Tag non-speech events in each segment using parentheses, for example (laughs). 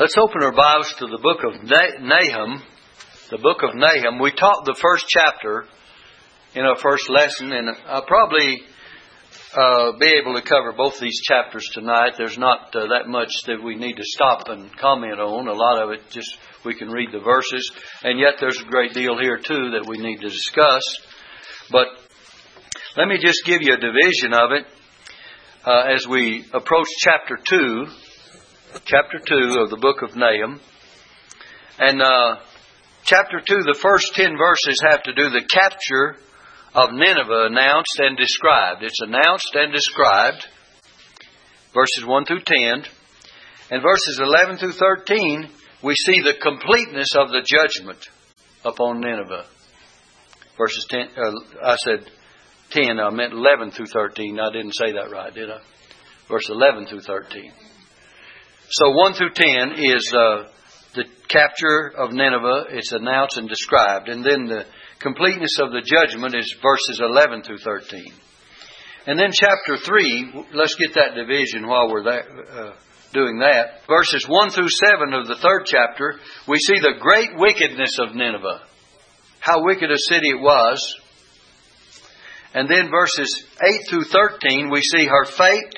Let's open our Bibles to the book of Nahum. The book of Nahum. We taught the first chapter in our first lesson, and I'll probably uh, be able to cover both these chapters tonight. There's not uh, that much that we need to stop and comment on. A lot of it just we can read the verses, and yet there's a great deal here too that we need to discuss. But let me just give you a division of it uh, as we approach chapter two chapter 2 of the book of Nahum. And uh, chapter 2, the first 10 verses have to do the capture of Nineveh announced and described. It's announced and described, verses 1 through 10. And verses 11 through 13, we see the completeness of the judgment upon Nineveh. Verses 10, uh, I said 10, I meant 11 through 13. I didn't say that right, did I? Verse 11 through 13. So 1 through 10 is uh, the capture of Nineveh. It's announced and described. And then the completeness of the judgment is verses 11 through 13. And then chapter 3, let's get that division while we're there, uh, doing that. Verses 1 through 7 of the third chapter, we see the great wickedness of Nineveh. How wicked a city it was. And then verses 8 through 13, we see her fate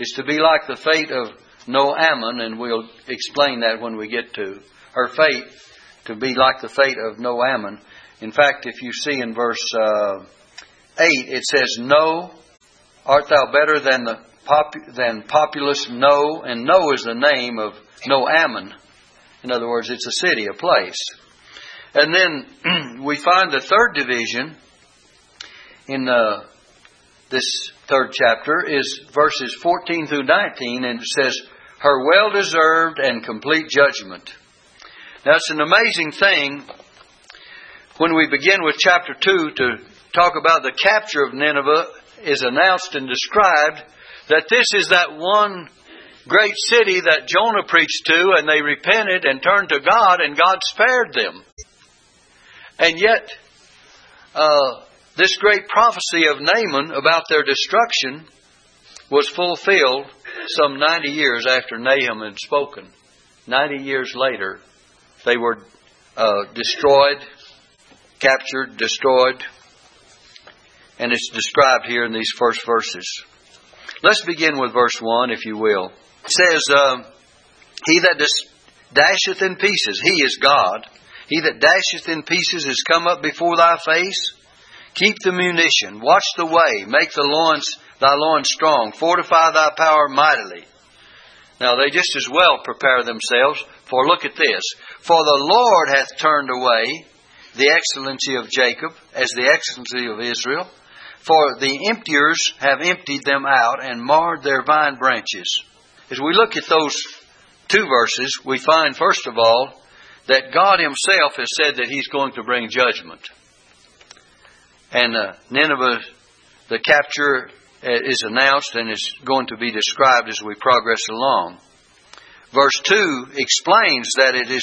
is to be like the fate of no Amon, and we'll explain that when we get to her fate to be like the fate of no Amon. In fact, if you see in verse uh, 8, it says, No, art thou better than the pop- than populous No? And No is the name of No Ammon. In other words, it's a city, a place. And then (clears throat) we find the third division in uh, this third chapter is verses 14 through 19, and it says, her well deserved and complete judgment. Now, it's an amazing thing when we begin with chapter 2 to talk about the capture of Nineveh is announced and described that this is that one great city that Jonah preached to, and they repented and turned to God, and God spared them. And yet, uh, this great prophecy of Nahum about their destruction was fulfilled some 90 years after Nahum had spoken. 90 years later, they were uh, destroyed, captured, destroyed, and it's described here in these first verses. Let's begin with verse 1, if you will. It says, uh, He that dasheth in pieces, He is God. He that dasheth in pieces is come up before thy face. Keep the munition, watch the way, make the loins thy loins strong, fortify thy power mightily. Now they just as well prepare themselves, for look at this. For the Lord hath turned away the excellency of Jacob as the excellency of Israel. For the emptiers have emptied them out and marred their vine branches. As we look at those two verses, we find, first of all, that God Himself has said that He's going to bring judgment. And uh, Nineveh, the capture Uh, is announced and is going to be described as we progress along. Verse 2 explains that it is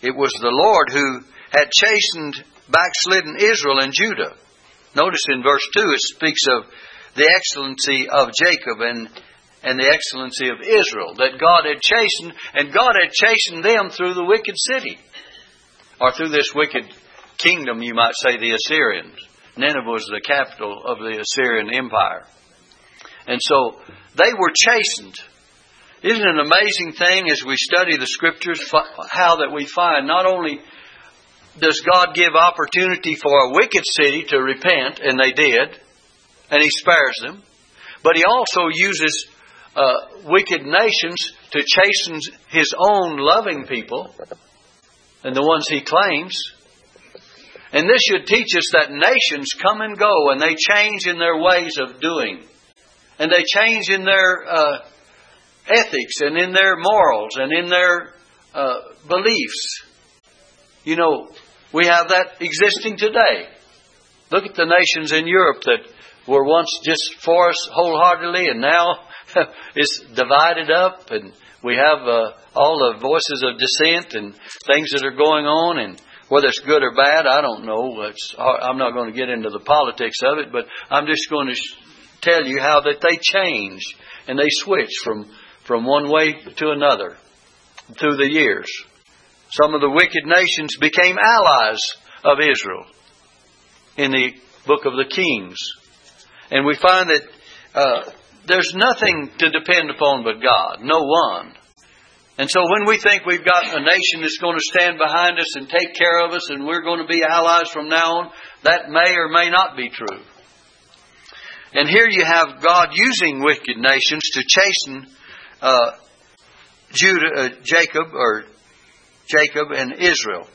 it was the Lord who had chastened backslidden Israel and Judah. Notice in verse 2 it speaks of the excellency of Jacob and, and the excellency of Israel, that God had chastened, and God had chastened them through the wicked city, or through this wicked kingdom, you might say, the Assyrians. Nineveh was the capital of the Assyrian Empire. And so they were chastened. Isn't it an amazing thing as we study the scriptures how that we find not only does God give opportunity for a wicked city to repent, and they did, and He spares them, but He also uses uh, wicked nations to chasten His own loving people and the ones He claims. And this should teach us that nations come and go and they change in their ways of doing and they change in their uh, ethics and in their morals and in their uh, beliefs. You know, we have that existing today. Look at the nations in Europe that were once just for us wholeheartedly and now (laughs) it's divided up and we have uh, all the voices of dissent and things that are going on and whether it's good or bad, I don't know. It's, I'm not going to get into the politics of it, but I'm just going to tell you how that they change and they switch from, from one way to another. through the years. Some of the wicked nations became allies of Israel in the book of the Kings. And we find that uh, there's nothing to depend upon but God, no one. And so when we think we've got a nation that's going to stand behind us and take care of us and we're going to be allies from now on, that may or may not be true. And here you have God using wicked nations to chasten uh, Judah, uh, Jacob, or Jacob and Israel.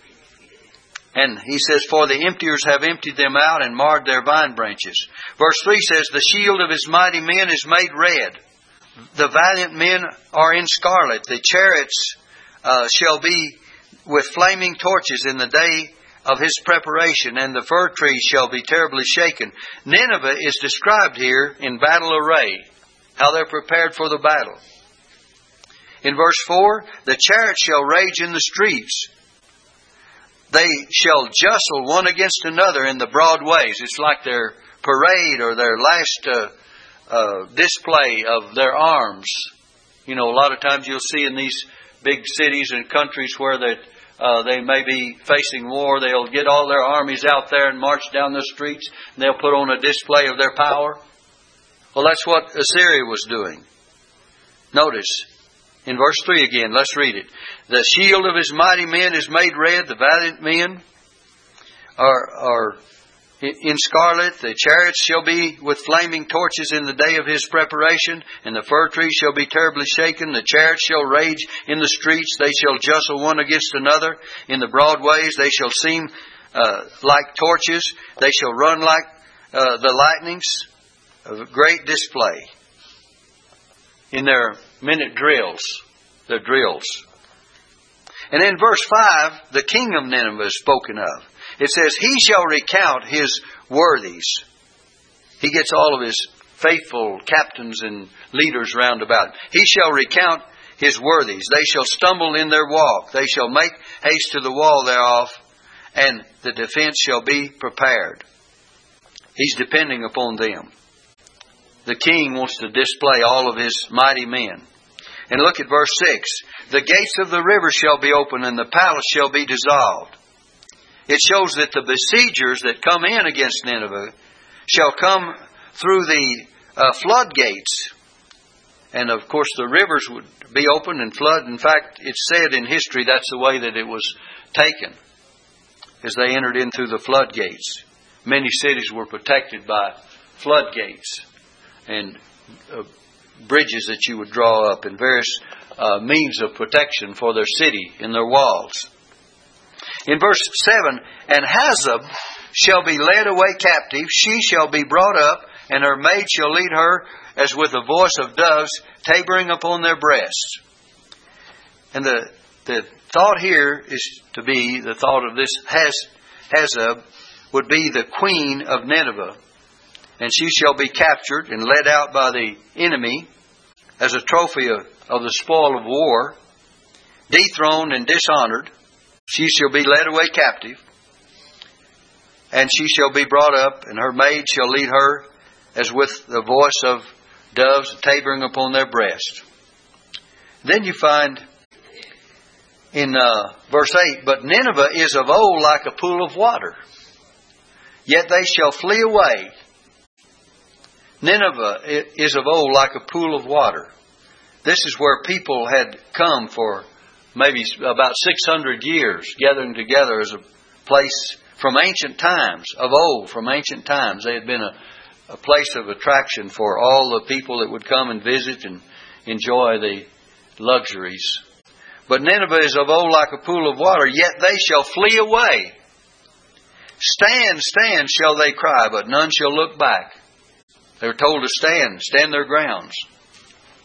And he says, For the emptiers have emptied them out and marred their vine branches. Verse 3 says, The shield of his mighty men is made red. The valiant men are in scarlet. The chariots uh, shall be with flaming torches in the day of his preparation, and the fir tree shall be terribly shaken. Nineveh is described here in battle array, how they're prepared for the battle. In verse 4, the chariots shall rage in the streets. They shall jostle one against another in the broad ways. It's like their parade or their last uh, uh, display of their arms. You know, a lot of times you'll see in these big cities and countries where that uh, they may be facing war, they'll get all their armies out there and march down the streets, and they'll put on a display of their power. Well, that's what Assyria was doing. Notice, in verse 3 again, let's read it. The shield of his mighty men is made red, the valiant men are, are in scarlet, the chariots shall be with flaming torches in the day of his preparation, and the fir tree shall be terribly shaken. The chariots shall rage in the streets, they shall jostle one against another. In the broad ways they shall seem uh, like torches, they shall run like uh, the lightnings of great display. In their minute drills, their drills. And in verse 5, the king of Nineveh is spoken of. It says, He shall recount his worthies. He gets all of his faithful captains and leaders round about. He shall recount his worthies. They shall stumble in their walk. They shall make haste to the wall thereof, and the defense shall be prepared. He's depending upon them. The king wants to display all of his mighty men. And look at verse 6. The gates of the river shall be open, and the palace shall be dissolved. It shows that the besiegers that come in against Nineveh shall come through the uh, floodgates. And of course, the rivers would be open and flood. In fact, it's said in history that's the way that it was taken, as they entered in through the floodgates. Many cities were protected by floodgates and uh, bridges that you would draw up and various uh, means of protection for their city and their walls. In verse 7, And Huzzab shall be led away captive, she shall be brought up, and her maid shall lead her as with the voice of doves tabering upon their breasts. And the, the thought here is to be, the thought of this Huzzab would be the queen of Nineveh. And she shall be captured and led out by the enemy as a trophy of, of the spoil of war, dethroned and dishonored. She shall be led away captive, and she shall be brought up, and her maid shall lead her as with the voice of doves tabering upon their breast. Then you find in uh, verse 8, But Nineveh is of old like a pool of water, yet they shall flee away. Nineveh is of old like a pool of water. This is where people had come for maybe about 600 years, gathering together as a place from ancient times, of old, from ancient times. They had been a, a place of attraction for all the people that would come and visit and enjoy the luxuries. But Nineveh is of old like a pool of water, yet they shall flee away. Stand, stand, shall they cry, but none shall look back. They were told to stand, stand their grounds.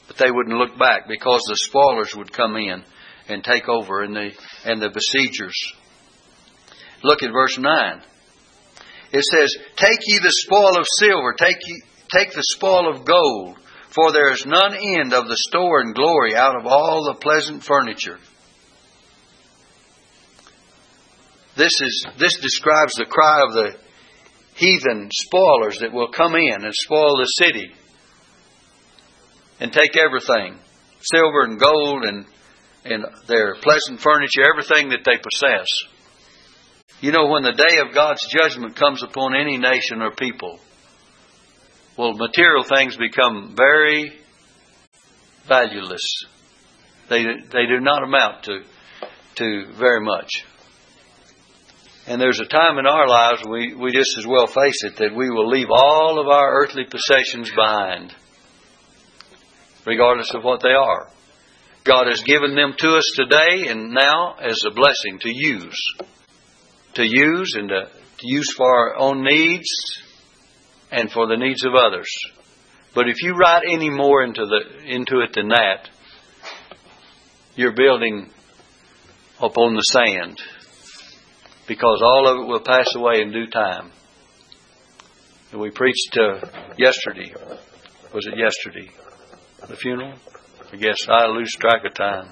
But they wouldn't look back because the spoilers would come in and take over and the, and the besiegers. Look at verse 9. It says, Take ye the spoil of silver, take, ye, take the spoil of gold, for there is none end of the store and glory out of all the pleasant furniture. This, is, this describes the cry of the heathen spoilers that will come in and spoil the city and take everything silver and gold and and their pleasant furniture, everything that they possess. You know, when the day of God's judgment comes upon any nation or people, well, material things become very valueless. They, they do not amount to, to very much. And there's a time in our lives we, we just as well face it that we will leave all of our earthly possessions behind, regardless of what they are. God has given them to us today and now as a blessing to use. To use and to, to use for our own needs and for the needs of others. But if you write any more into the into it than that, you're building upon the sand. Because all of it will pass away in due time. And we preached uh, yesterday. Was it yesterday? The funeral? I guess I lose track of time.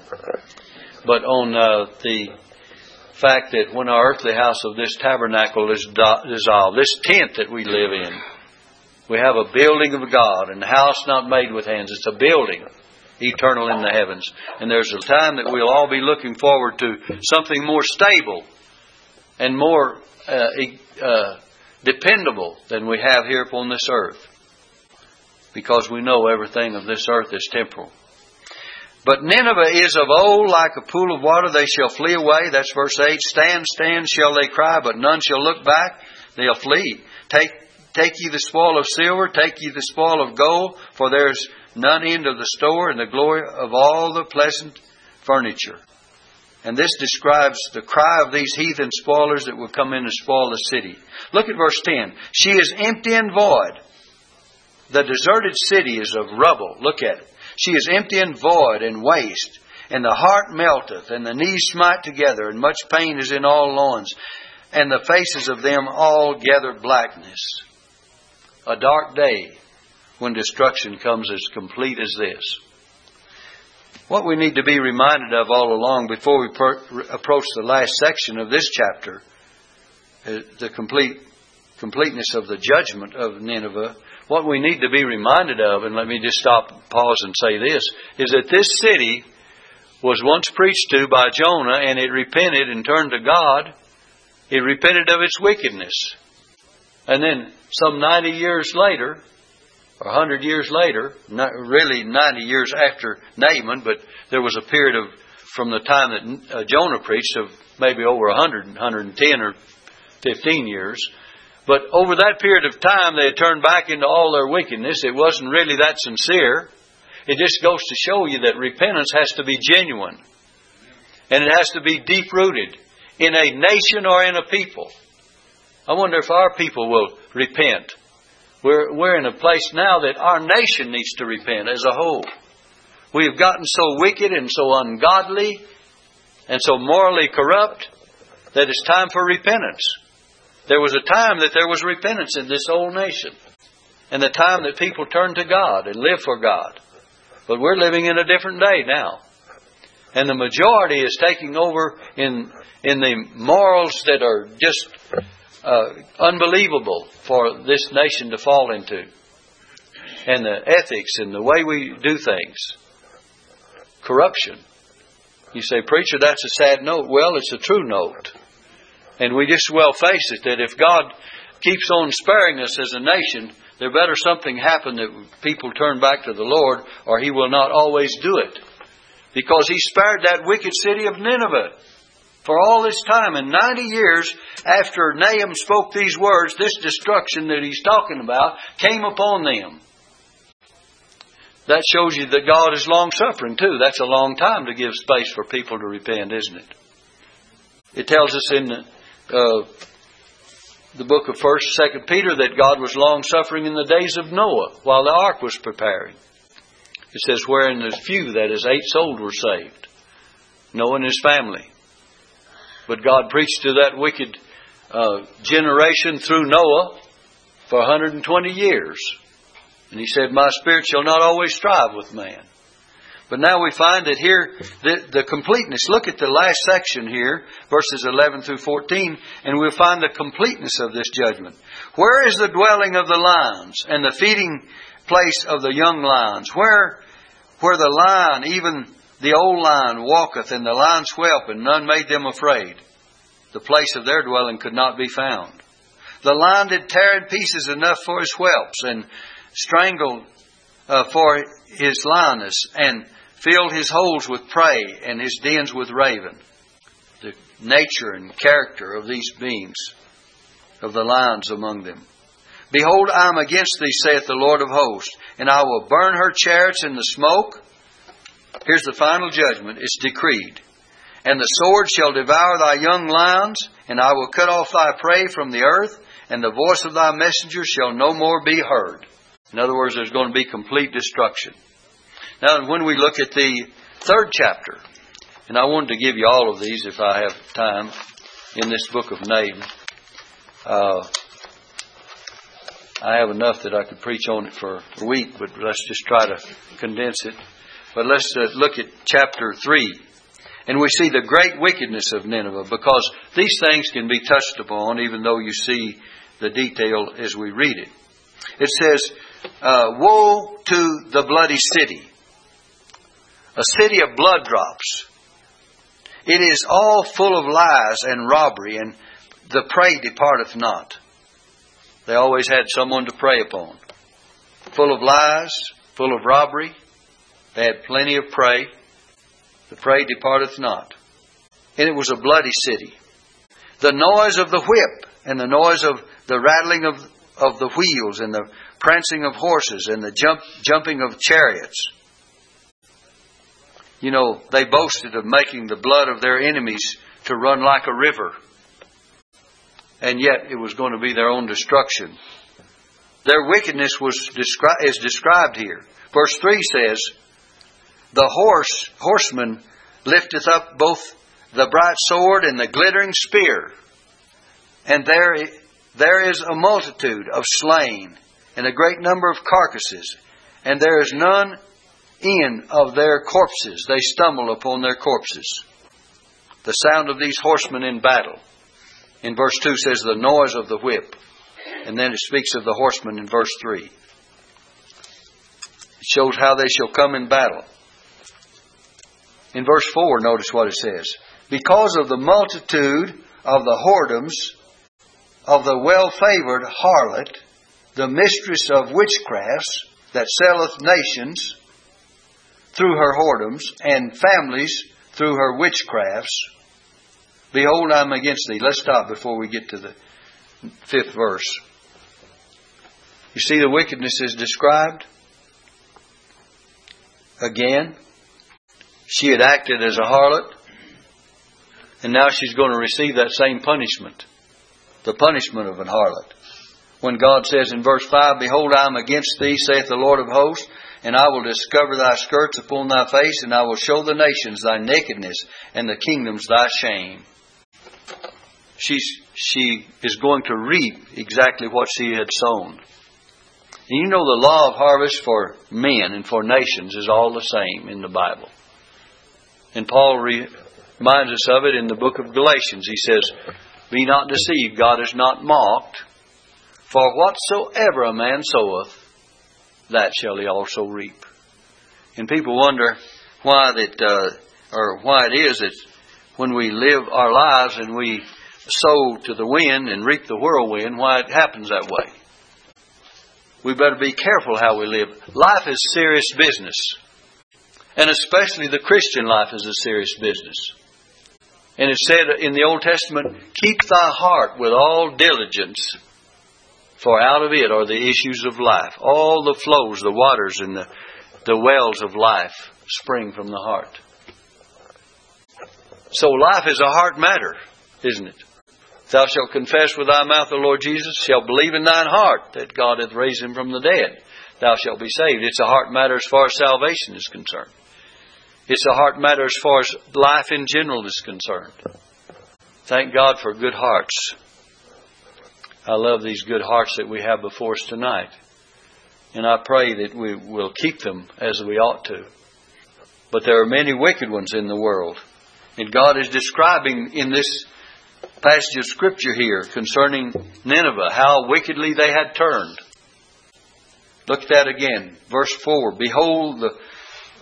But on uh, the fact that when our earthly house of this tabernacle is dissolved, this tent that we live in, we have a building of God, and a house not made with hands. It's a building, eternal in the heavens. And there's a time that we'll all be looking forward to something more stable and more uh, uh, dependable than we have here upon this earth. Because we know everything of this earth is temporal. But Nineveh is of old like a pool of water, they shall flee away. That's verse 8. Stand, stand, shall they cry, but none shall look back. They'll flee. Take, take ye the spoil of silver, take ye the spoil of gold, for there's none end of the store, and the glory of all the pleasant furniture. And this describes the cry of these heathen spoilers that will come in and spoil the city. Look at verse 10. She is empty and void. The deserted city is of rubble. Look at it. She is empty and void and waste, and the heart melteth, and the knees smite together, and much pain is in all loins, and the faces of them all gather blackness. A dark day when destruction comes as complete as this. What we need to be reminded of all along before we per- approach the last section of this chapter, uh, the complete completeness of the judgment of Nineveh, what we need to be reminded of, and let me just stop, pause, and say this, is that this city was once preached to by Jonah, and it repented and turned to God. It repented of its wickedness. And then, some 90 years later, or 100 years later, not really 90 years after Nahum, but there was a period of, from the time that uh, Jonah preached, of maybe over 100, 110 or 15 years. But over that period of time, they had turned back into all their wickedness. It wasn't really that sincere. It just goes to show you that repentance has to be genuine. And it has to be deep rooted in a nation or in a people. I wonder if our people will repent. We're, we're in a place now that our nation needs to repent as a whole. We have gotten so wicked and so ungodly and so morally corrupt that it's time for repentance. There was a time that there was repentance in this old nation, and the time that people turned to God and lived for God. But we're living in a different day now. And the majority is taking over in, in the morals that are just uh, unbelievable for this nation to fall into. And the ethics and the way we do things. Corruption. You say, Preacher, that's a sad note. Well, it's a true note. And we just well face it that if God keeps on sparing us as a nation, there better something happen that people turn back to the Lord, or He will not always do it. Because He spared that wicked city of Nineveh for all this time. And 90 years after Nahum spoke these words, this destruction that he's talking about came upon them. That shows you that God is long suffering too. That's a long time to give space for people to repent, isn't it? It tells us in the uh, the book of First, Second Peter that God was long suffering in the days of Noah while the ark was preparing. It says, wherein the few, that is, eight souls were saved, Noah and his family. But God preached to that wicked uh, generation through Noah for 120 years. And he said, My spirit shall not always strive with man. But now we find that here, the, the, completeness. Look at the last section here, verses 11 through 14, and we'll find the completeness of this judgment. Where is the dwelling of the lions and the feeding place of the young lions? Where, where the lion, even the old lion walketh, and the lion's whelp, and none made them afraid. The place of their dwelling could not be found. The lion did tear in pieces enough for his whelps, and strangled uh, for his lioness, and filled his holes with prey, and his dens with raven. The nature and character of these beings, of the lions among them. Behold, I am against thee, saith the Lord of hosts, and I will burn her chariots in the smoke. Here's the final judgment. It's decreed. And the sword shall devour thy young lions, and I will cut off thy prey from the earth, and the voice of thy messengers shall no more be heard. In other words, there's going to be complete destruction. Now, when we look at the third chapter, and I wanted to give you all of these if I have time in this book of Nahum. Uh, I have enough that I could preach on it for a week, but let's just try to condense it. But let's uh, look at chapter 3. And we see the great wickedness of Nineveh because these things can be touched upon even though you see the detail as we read it. It says, uh, Woe to the bloody city, a city of blood drops. It is all full of lies and robbery, and the prey departeth not. They always had someone to prey upon. Full of lies, full of robbery. They had plenty of prey. The prey departeth not. And it was a bloody city. The noise of the whip and the noise of the rattling of, of the wheels and the prancing of horses and the jump, jumping of chariots. You know, they boasted of making the blood of their enemies to run like a river and yet it was going to be their own destruction. Their wickedness was descri- is described here. Verse 3 says, The horse, horseman lifteth up both the bright sword and the glittering spear, and there, there is a multitude of slain, and a great number of carcasses, and there is none in of their corpses. They stumble upon their corpses. The sound of these horsemen in battle in verse 2 says the noise of the whip. And then it speaks of the horsemen in verse 3. It shows how they shall come in battle. In verse 4, notice what it says. Because of the multitude of the whoredoms of the well favored harlot, the mistress of witchcrafts that selleth nations through her whoredoms, and families through her witchcrafts, Behold, I'm against thee. Let's stop before we get to the fifth verse. You see, the wickedness is described. Again, she had acted as a harlot, and now she's going to receive that same punishment the punishment of an harlot. When God says in verse 5, Behold, I am against thee, saith the Lord of hosts, and I will discover thy skirts upon thy face, and I will show the nations thy nakedness, and the kingdoms thy shame she's, she is going to reap exactly what she had sown. And you know the law of harvest for men and for nations is all the same in the Bible. And Paul reminds us of it in the book of Galatians. He says, Be not deceived, God is not mocked. For whatsoever a man soweth, that shall he also reap. And people wonder why that, uh, or why it is that when we live our lives and we sow to the wind and reap the whirlwind, why it happens that way. We better be careful how we live. Life is serious business. And especially the Christian life is a serious business. And it said in the Old Testament, keep thy heart with all diligence, for out of it are the issues of life. All the flows, the waters, and the, the wells of life spring from the heart. So life is a heart matter, isn't it? Thou shalt confess with thy mouth the Lord Jesus, shalt believe in thine heart that God hath raised him from the dead. Thou shalt be saved. It's a heart matter as far as salvation is concerned. It's a heart matter as far as life in general is concerned. Thank God for good hearts. I love these good hearts that we have before us tonight. And I pray that we will keep them as we ought to. But there are many wicked ones in the world. And God is describing in this passage of Scripture here concerning Nineveh, how wickedly they had turned. Look at that again. Verse 4 Behold, the,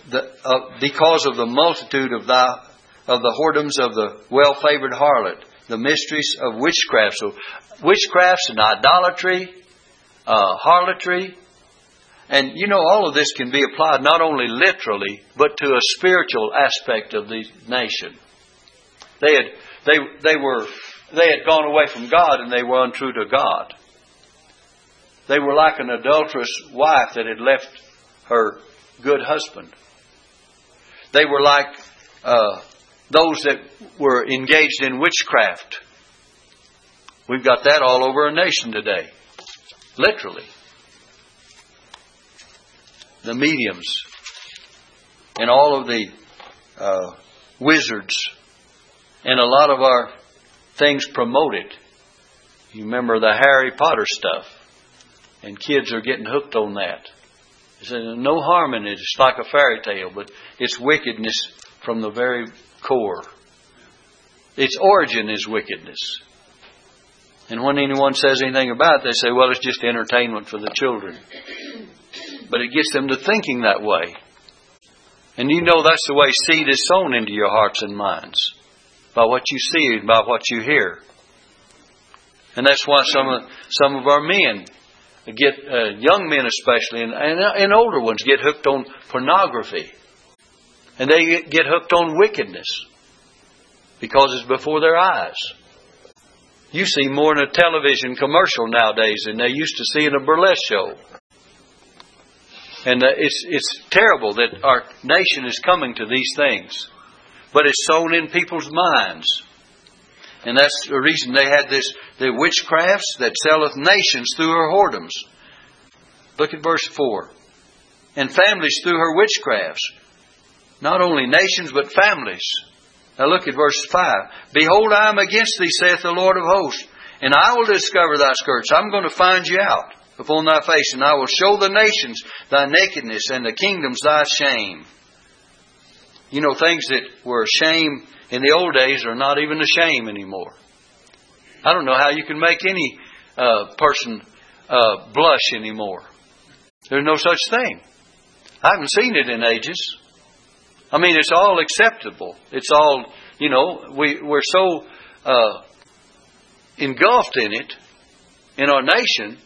the, uh, because of the multitude of thy of the whoredoms of the well favored harlot, the mysteries of witchcraft. So, witchcrafts and idolatry, uh, harlotry, and you know all of this can be applied not only literally, but to a spiritual aspect of the nation. They had they they were they had gone away from God and they were untrue to God. They were like an adulterous wife that had left her good husband. They were like uh, those that were engaged in witchcraft. We've got that all over our nation today. Literally. The mediums and all of the uh, wizards and a lot of our things promoted. You remember the Harry Potter stuff, and kids are getting hooked on that. There's no harm in it. It's like a fairy tale, but it's wickedness from the very core. Its origin is wickedness. And when anyone says anything about it, they say, well, it's just entertainment for the children. But it gets them to thinking that way. And you know that's the way seed is sown into your hearts and minds by what you see and by what you hear. And that's why some of, some of our men get, uh, young men especially, and, and, and older ones get hooked on pornography. And they get hooked on wickedness because it's before their eyes. You see more in a television commercial nowadays than they used to see in a burlesque show. And uh, it's, it's terrible that our nation is coming to these things. But it's sown in people's minds. And that's the reason they had this, the witchcrafts that selleth nations through her whoredoms. Look at verse 4. And families through her witchcrafts. Not only nations, but families. Now look at verse 5. Behold, I am against thee, saith the Lord of hosts, and I will discover thy skirts. I'm going to find you out upon thy face, and I will show the nations thy nakedness, and the kingdoms thy shame. You know, things that were a shame in the old days are not even a shame anymore. I don't know how you can make any uh, person uh, blush anymore. There's no such thing. I haven't seen it in ages. I mean, it's all acceptable. It's all, you know, we, we're so uh, engulfed in it in our nation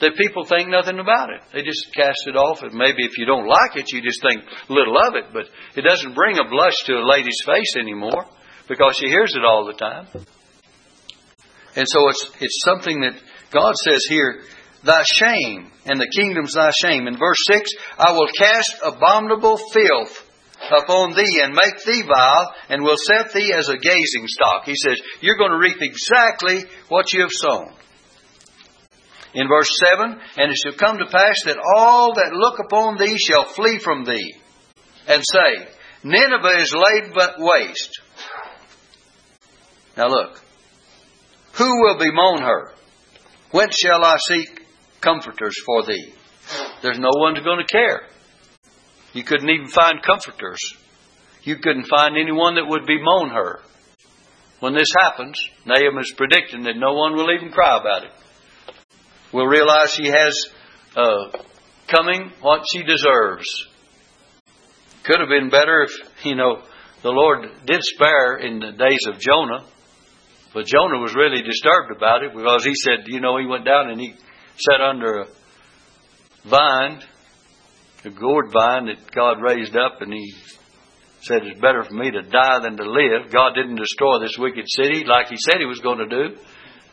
that people think nothing about it. They just cast it off. And maybe if you don't like it, you just think little of it. But it doesn't bring a blush to a lady's face anymore because she hears it all the time. And so it's, it's something that God says here, thy shame and the kingdom's thy shame. In verse 6, I will cast abominable filth upon thee and make thee vile and will set thee as a gazing stock. He says, you're going to reap exactly what you have sown. In verse 7, and it shall come to pass that all that look upon thee shall flee from thee and say, Nineveh is laid but waste. Now look, who will bemoan her? Whence shall I seek comforters for thee? There's no one going to care. You couldn't even find comforters. You couldn't find anyone that would bemoan her. When this happens, Nahum is predicting that no one will even cry about it. We'll realize she has uh, coming what she deserves. Could have been better if, you know, the Lord did spare in the days of Jonah. But Jonah was really disturbed about it because he said, you know, he went down and he sat under a vine the gourd vine that God raised up, and he said, It's better for me to die than to live. God didn't destroy this wicked city like he said he was going to do.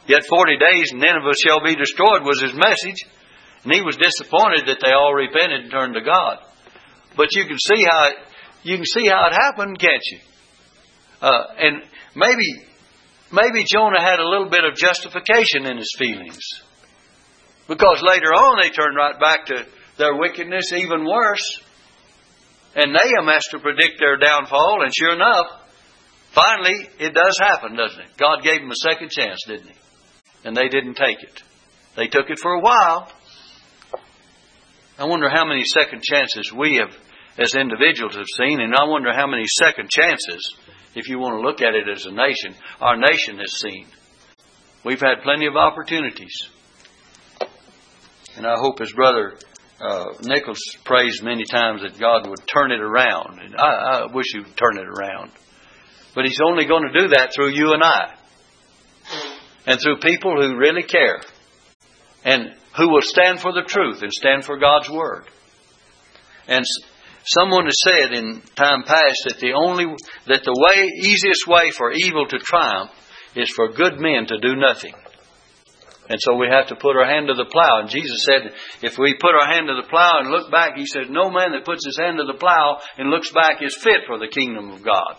Yet 40 days and Nineveh shall be destroyed was his message. And he was disappointed that they all repented and turned to God. But you can see how it, you can see how it happened, can't you? Uh, and maybe maybe Jonah had a little bit of justification in his feelings. Because later on they turned right back to their wickedness even worse. And Nahum has to predict their downfall, and sure enough, finally it does happen, doesn't it? God gave them a second chance, didn't He? And they didn't take it. They took it for a while. I wonder how many second chances we have, as individuals, have seen, and I wonder how many second chances, if you want to look at it as a nation, our nation has seen. We've had plenty of opportunities. And I hope, as Brother uh, Nichols prays many times that God would turn it around. And I, I wish He would turn it around. But He's only going to do that through you and I. And through people who really care. And who will stand for the truth and stand for God's Word. And someone has said in time past that the only, that the way, easiest way for evil to triumph is for good men to do nothing. And so we have to put our hand to the plow. And Jesus said, if we put our hand to the plow and look back, He said, no man that puts his hand to the plow and looks back is fit for the kingdom of God.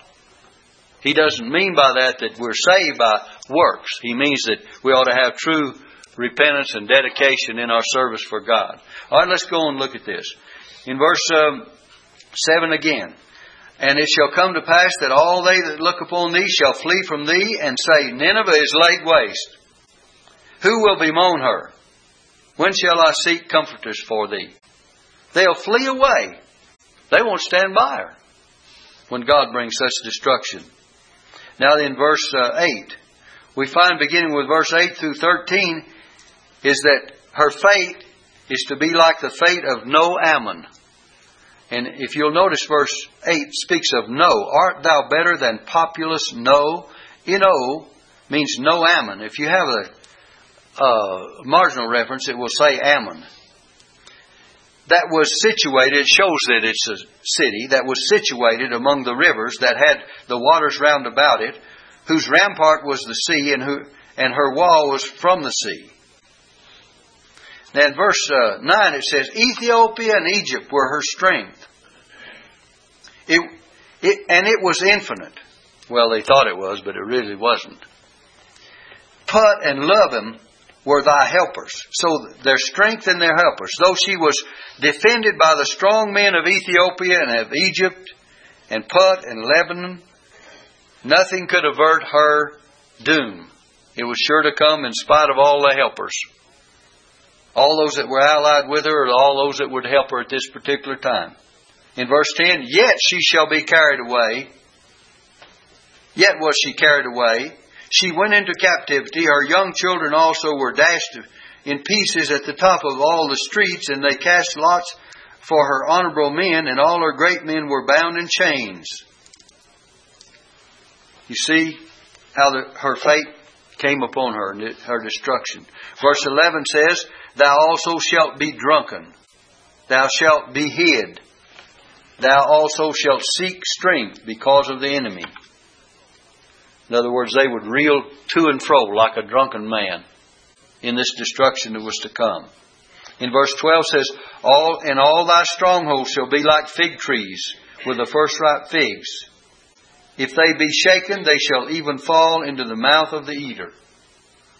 He doesn't mean by that that we're saved by works. He means that we ought to have true repentance and dedication in our service for God. All right, let's go and look at this. In verse um, 7 again. And it shall come to pass that all they that look upon thee shall flee from thee and say, Nineveh is laid waste who will bemoan her? When shall I seek comforters for thee? They'll flee away. They won't stand by her when God brings such destruction. Now, in verse uh, 8, we find beginning with verse 8 through 13 is that her fate is to be like the fate of No Amon. And if you'll notice, verse 8 speaks of No. Art thou better than populous No? No means No Amon. If you have a uh, marginal reference, it will say Amon. That was situated, shows that it's a city that was situated among the rivers that had the waters round about it, whose rampart was the sea, and, who, and her wall was from the sea. Now in verse uh, 9 it says, Ethiopia and Egypt were her strength. It, it, and it was infinite. Well, they thought it was, but it really wasn't. Put and Lubim were thy helpers. So their strength and their helpers. Though she was defended by the strong men of Ethiopia and of Egypt and Put and Lebanon, nothing could avert her doom. It was sure to come in spite of all the helpers. All those that were allied with her, or all those that would help her at this particular time. In verse 10, yet she shall be carried away. Yet was she carried away she went into captivity. Her young children also were dashed in pieces at the top of all the streets, and they cast lots for her honorable men, and all her great men were bound in chains. You see how the, her fate came upon her, and her destruction. Verse 11 says, Thou also shalt be drunken, thou shalt be hid, thou also shalt seek strength because of the enemy. In other words, they would reel to and fro like a drunken man in this destruction that was to come. In verse 12 says, all, And all thy strongholds shall be like fig trees with the first ripe figs. If they be shaken, they shall even fall into the mouth of the eater.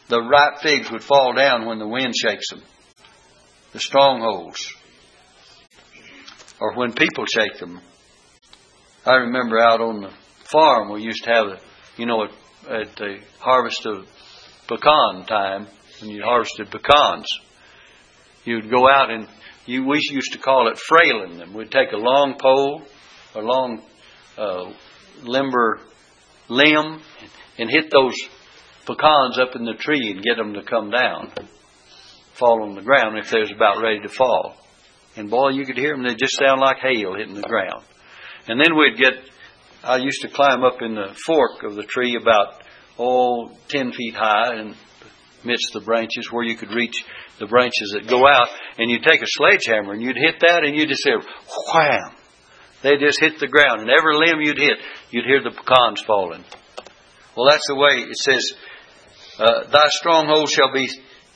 The ripe figs would fall down when the wind shakes them. The strongholds. Or when people shake them. I remember out on the farm we used to have a you know, at, at the harvest of pecan time, when you harvested pecans, you'd go out and you, we used to call it frailing them. We'd take a long pole, a long uh, limber limb, and hit those pecans up in the tree and get them to come down, fall on the ground if they was about ready to fall. And boy, you could hear them; they just sound like hail hitting the ground. And then we'd get I used to climb up in the fork of the tree about, all oh, ten feet high and amidst the branches where you could reach the branches that go out. And you'd take a sledgehammer and you'd hit that and you'd just hear wham. They just hit the ground. And every limb you'd hit, you'd hear the pecans falling. Well, that's the way it says, uh, Thy stronghold shall be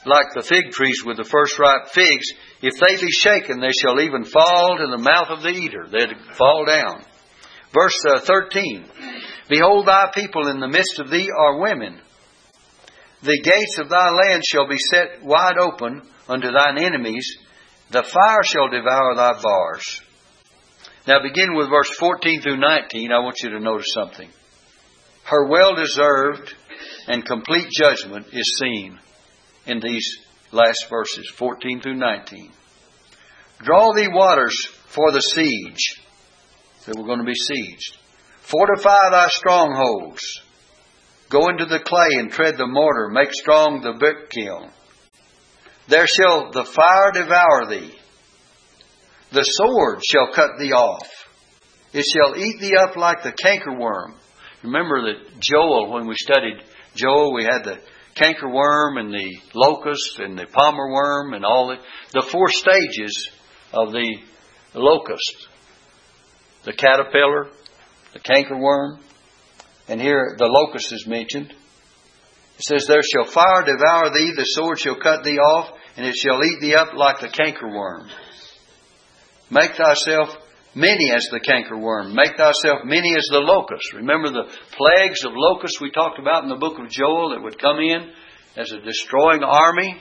like the fig trees with the first ripe figs. If they be shaken, they shall even fall to the mouth of the eater. They'd fall down. Verse uh, 13 Behold, thy people in the midst of thee are women. The gates of thy land shall be set wide open unto thine enemies. The fire shall devour thy bars. Now, begin with verse 14 through 19. I want you to notice something. Her well deserved and complete judgment is seen in these last verses, 14 through 19. Draw thee waters for the siege that were going to be sieged. Fortify thy strongholds. Go into the clay and tread the mortar. Make strong the brick kiln. There shall the fire devour thee, The sword shall cut thee off. It shall eat thee up like the cankerworm. Remember that Joel, when we studied Joel, we had the cankerworm and the locust and the palmer worm and all the, the four stages of the locust. The caterpillar, the cankerworm, and here the locust is mentioned. It says, There shall fire devour thee, the sword shall cut thee off, and it shall eat thee up like the cankerworm. Make thyself many as the cankerworm. Make thyself many as the locust. Remember the plagues of locusts we talked about in the book of Joel that would come in as a destroying army?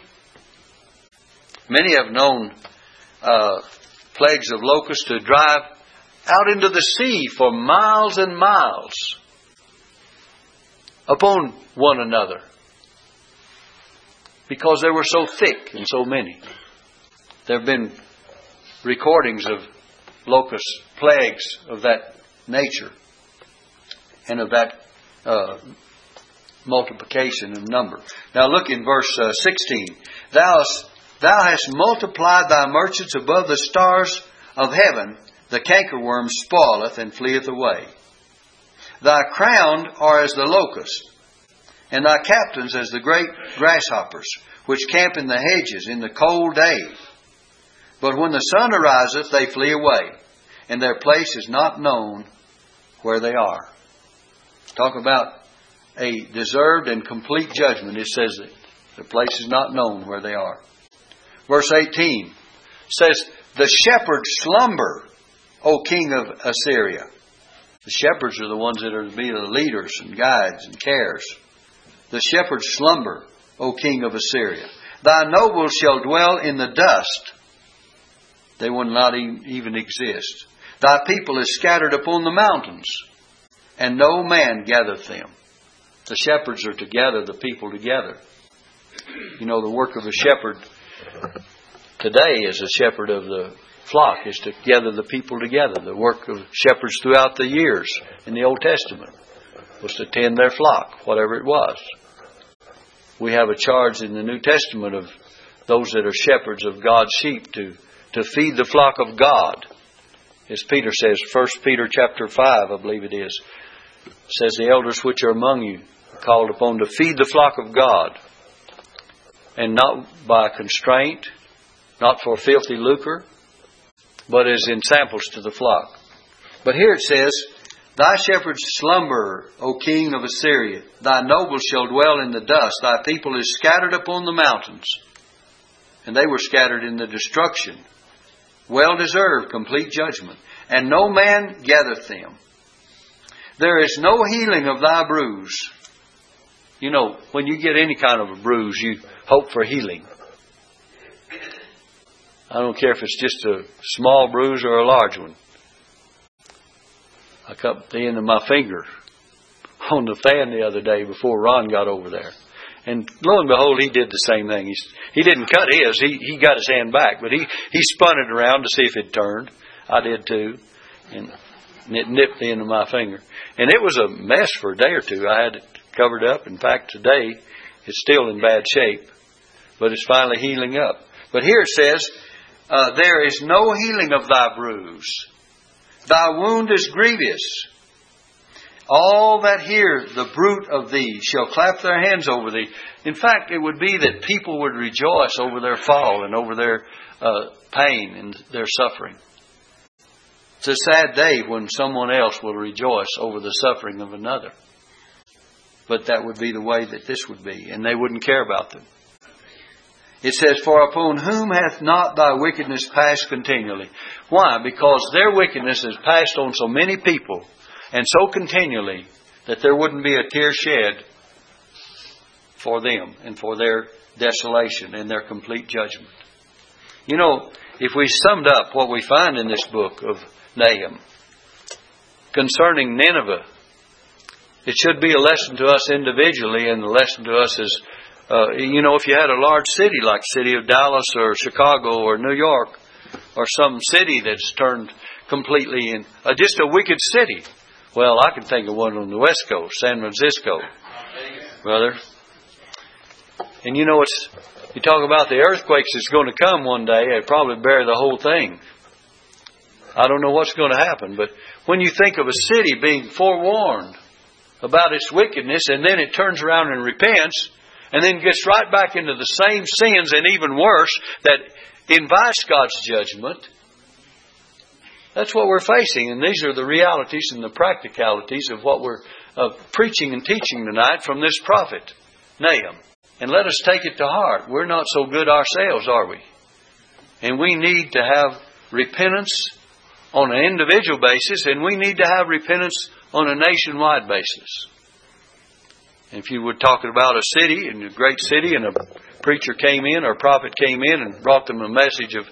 Many have known uh, plagues of locusts to drive out into the sea for miles and miles upon one another because they were so thick and so many. There have been recordings of locust plagues of that nature and of that uh, multiplication of number. Now look in verse uh, 16. Thou, thou hast multiplied thy merchants above the stars of heaven. The cankerworm spoileth and fleeth away. Thy crown are as the locust, and thy captains as the great grasshoppers, which camp in the hedges in the cold day. But when the sun ariseth, they flee away, and their place is not known where they are. Talk about a deserved and complete judgment. It says that their place is not known where they are. Verse 18 says, The shepherds slumber, O king of Assyria. The shepherds are the ones that are to be the leaders and guides and cares. The shepherds slumber, O king of Assyria. Thy nobles shall dwell in the dust. They will not even exist. Thy people is scattered upon the mountains, and no man gathereth them. The shepherds are to gather the people together. You know, the work of a shepherd today is a shepherd of the flock is to gather the people together. The work of shepherds throughout the years in the Old Testament was to tend their flock, whatever it was. We have a charge in the New Testament of those that are shepherds of God's sheep to, to feed the flock of God. As Peter says, 1 Peter chapter 5, I believe it is, says the elders which are among you are called upon to feed the flock of God and not by constraint, not for filthy lucre, but as in samples to the flock. But here it says, Thy shepherds slumber, O king of Assyria. Thy nobles shall dwell in the dust. Thy people is scattered upon the mountains. And they were scattered in the destruction. Well deserved complete judgment. And no man gathereth them. There is no healing of thy bruise. You know, when you get any kind of a bruise, you hope for healing. I don't care if it's just a small bruise or a large one. I cut the end of my finger on the fan the other day before Ron got over there. And lo and behold, he did the same thing. He, he didn't cut his. He, he got his hand back, but he, he spun it around to see if it turned. I did too. And it nipped the end of my finger. And it was a mess for a day or two. I had it covered up. In fact, today it's still in bad shape, but it's finally healing up. But here it says, uh, There is no healing of thy bruise. Thy wound is grievous. All that hear the bruit of thee shall clap their hands over thee. In fact, it would be that people would rejoice over their fall and over their uh, pain and their suffering. It's a sad day when someone else will rejoice over the suffering of another. But that would be the way that this would be, and they wouldn't care about them. It says, For upon whom hath not thy wickedness passed continually? Why? Because their wickedness has passed on so many people and so continually that there wouldn't be a tear shed for them and for their desolation and their complete judgment. You know, if we summed up what we find in this book of Nahum concerning Nineveh, it should be a lesson to us individually and a lesson to us as uh, you know, if you had a large city like city of Dallas or Chicago or New York or some city that's turned completely in uh, just a wicked city. Well, I can think of one on the West Coast, San Francisco, brother. And you know, it's you talk about the earthquakes that's going to come one day. It probably bury the whole thing. I don't know what's going to happen, but when you think of a city being forewarned about its wickedness and then it turns around and repents and then gets right back into the same sins and even worse that invites God's judgment, that's what we're facing. And these are the realities and the practicalities of what we're uh, preaching and teaching tonight from this prophet, Nahum. And let us take it to heart. We're not so good ourselves, are we? And we need to have repentance on an individual basis, and we need to have repentance on a nationwide basis. If you were talking about a city, and a great city, and a preacher came in or a prophet came in and brought them a message of,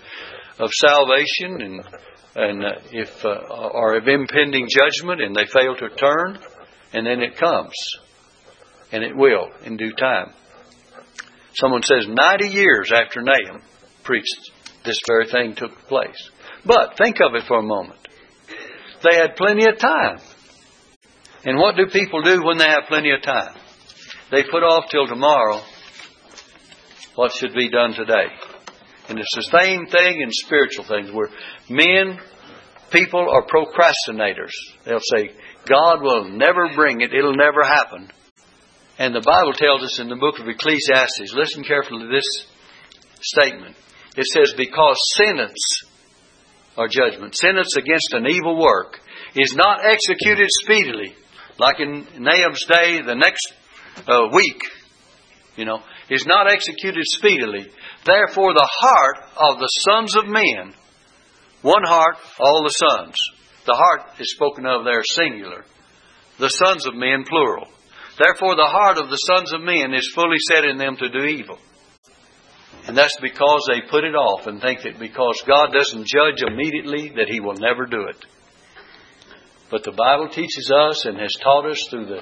of salvation and and uh, if uh, or of impending judgment, and they fail to turn, and then it comes, and it will in due time. Someone says ninety years after Nahum preached, this very thing took place. But think of it for a moment. They had plenty of time. And what do people do when they have plenty of time? They put off till tomorrow what should be done today. And it's the same thing in spiritual things where men, people are procrastinators. They'll say, God will never bring it, it'll never happen. And the Bible tells us in the book of Ecclesiastes, listen carefully to this statement. It says, Because sentence or judgment, sentence against an evil work, is not executed speedily, like in Nahum's day, the next uh, week, you know, is not executed speedily. Therefore, the heart of the sons of men, one heart, all the sons. The heart is spoken of there singular. The sons of men, plural. Therefore, the heart of the sons of men is fully set in them to do evil. And that's because they put it off and think that because God doesn't judge immediately, that He will never do it. But the Bible teaches us and has taught us through the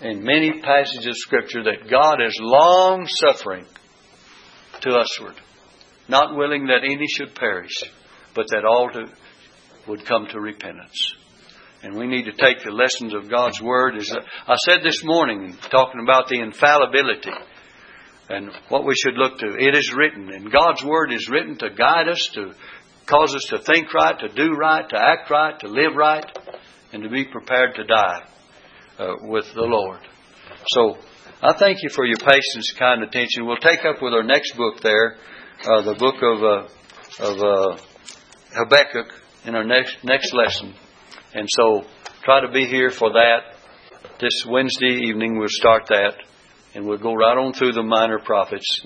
in many passages of Scripture that God is long suffering to usward, not willing that any should perish, but that all to, would come to repentance. And we need to take the lessons of God's Word. As I said this morning, talking about the infallibility and what we should look to. It is written, and God's Word is written to guide us, to cause us to think right, to do right, to act right, to live right, and to be prepared to die uh, with the Lord. So, I thank you for your patience kind attention. We'll take up with our next book there, uh, the book of, uh, of uh, Habakkuk, in our next, next lesson. And so, try to be here for that. This Wednesday evening, we'll start that and we'll go right on through the minor prophets.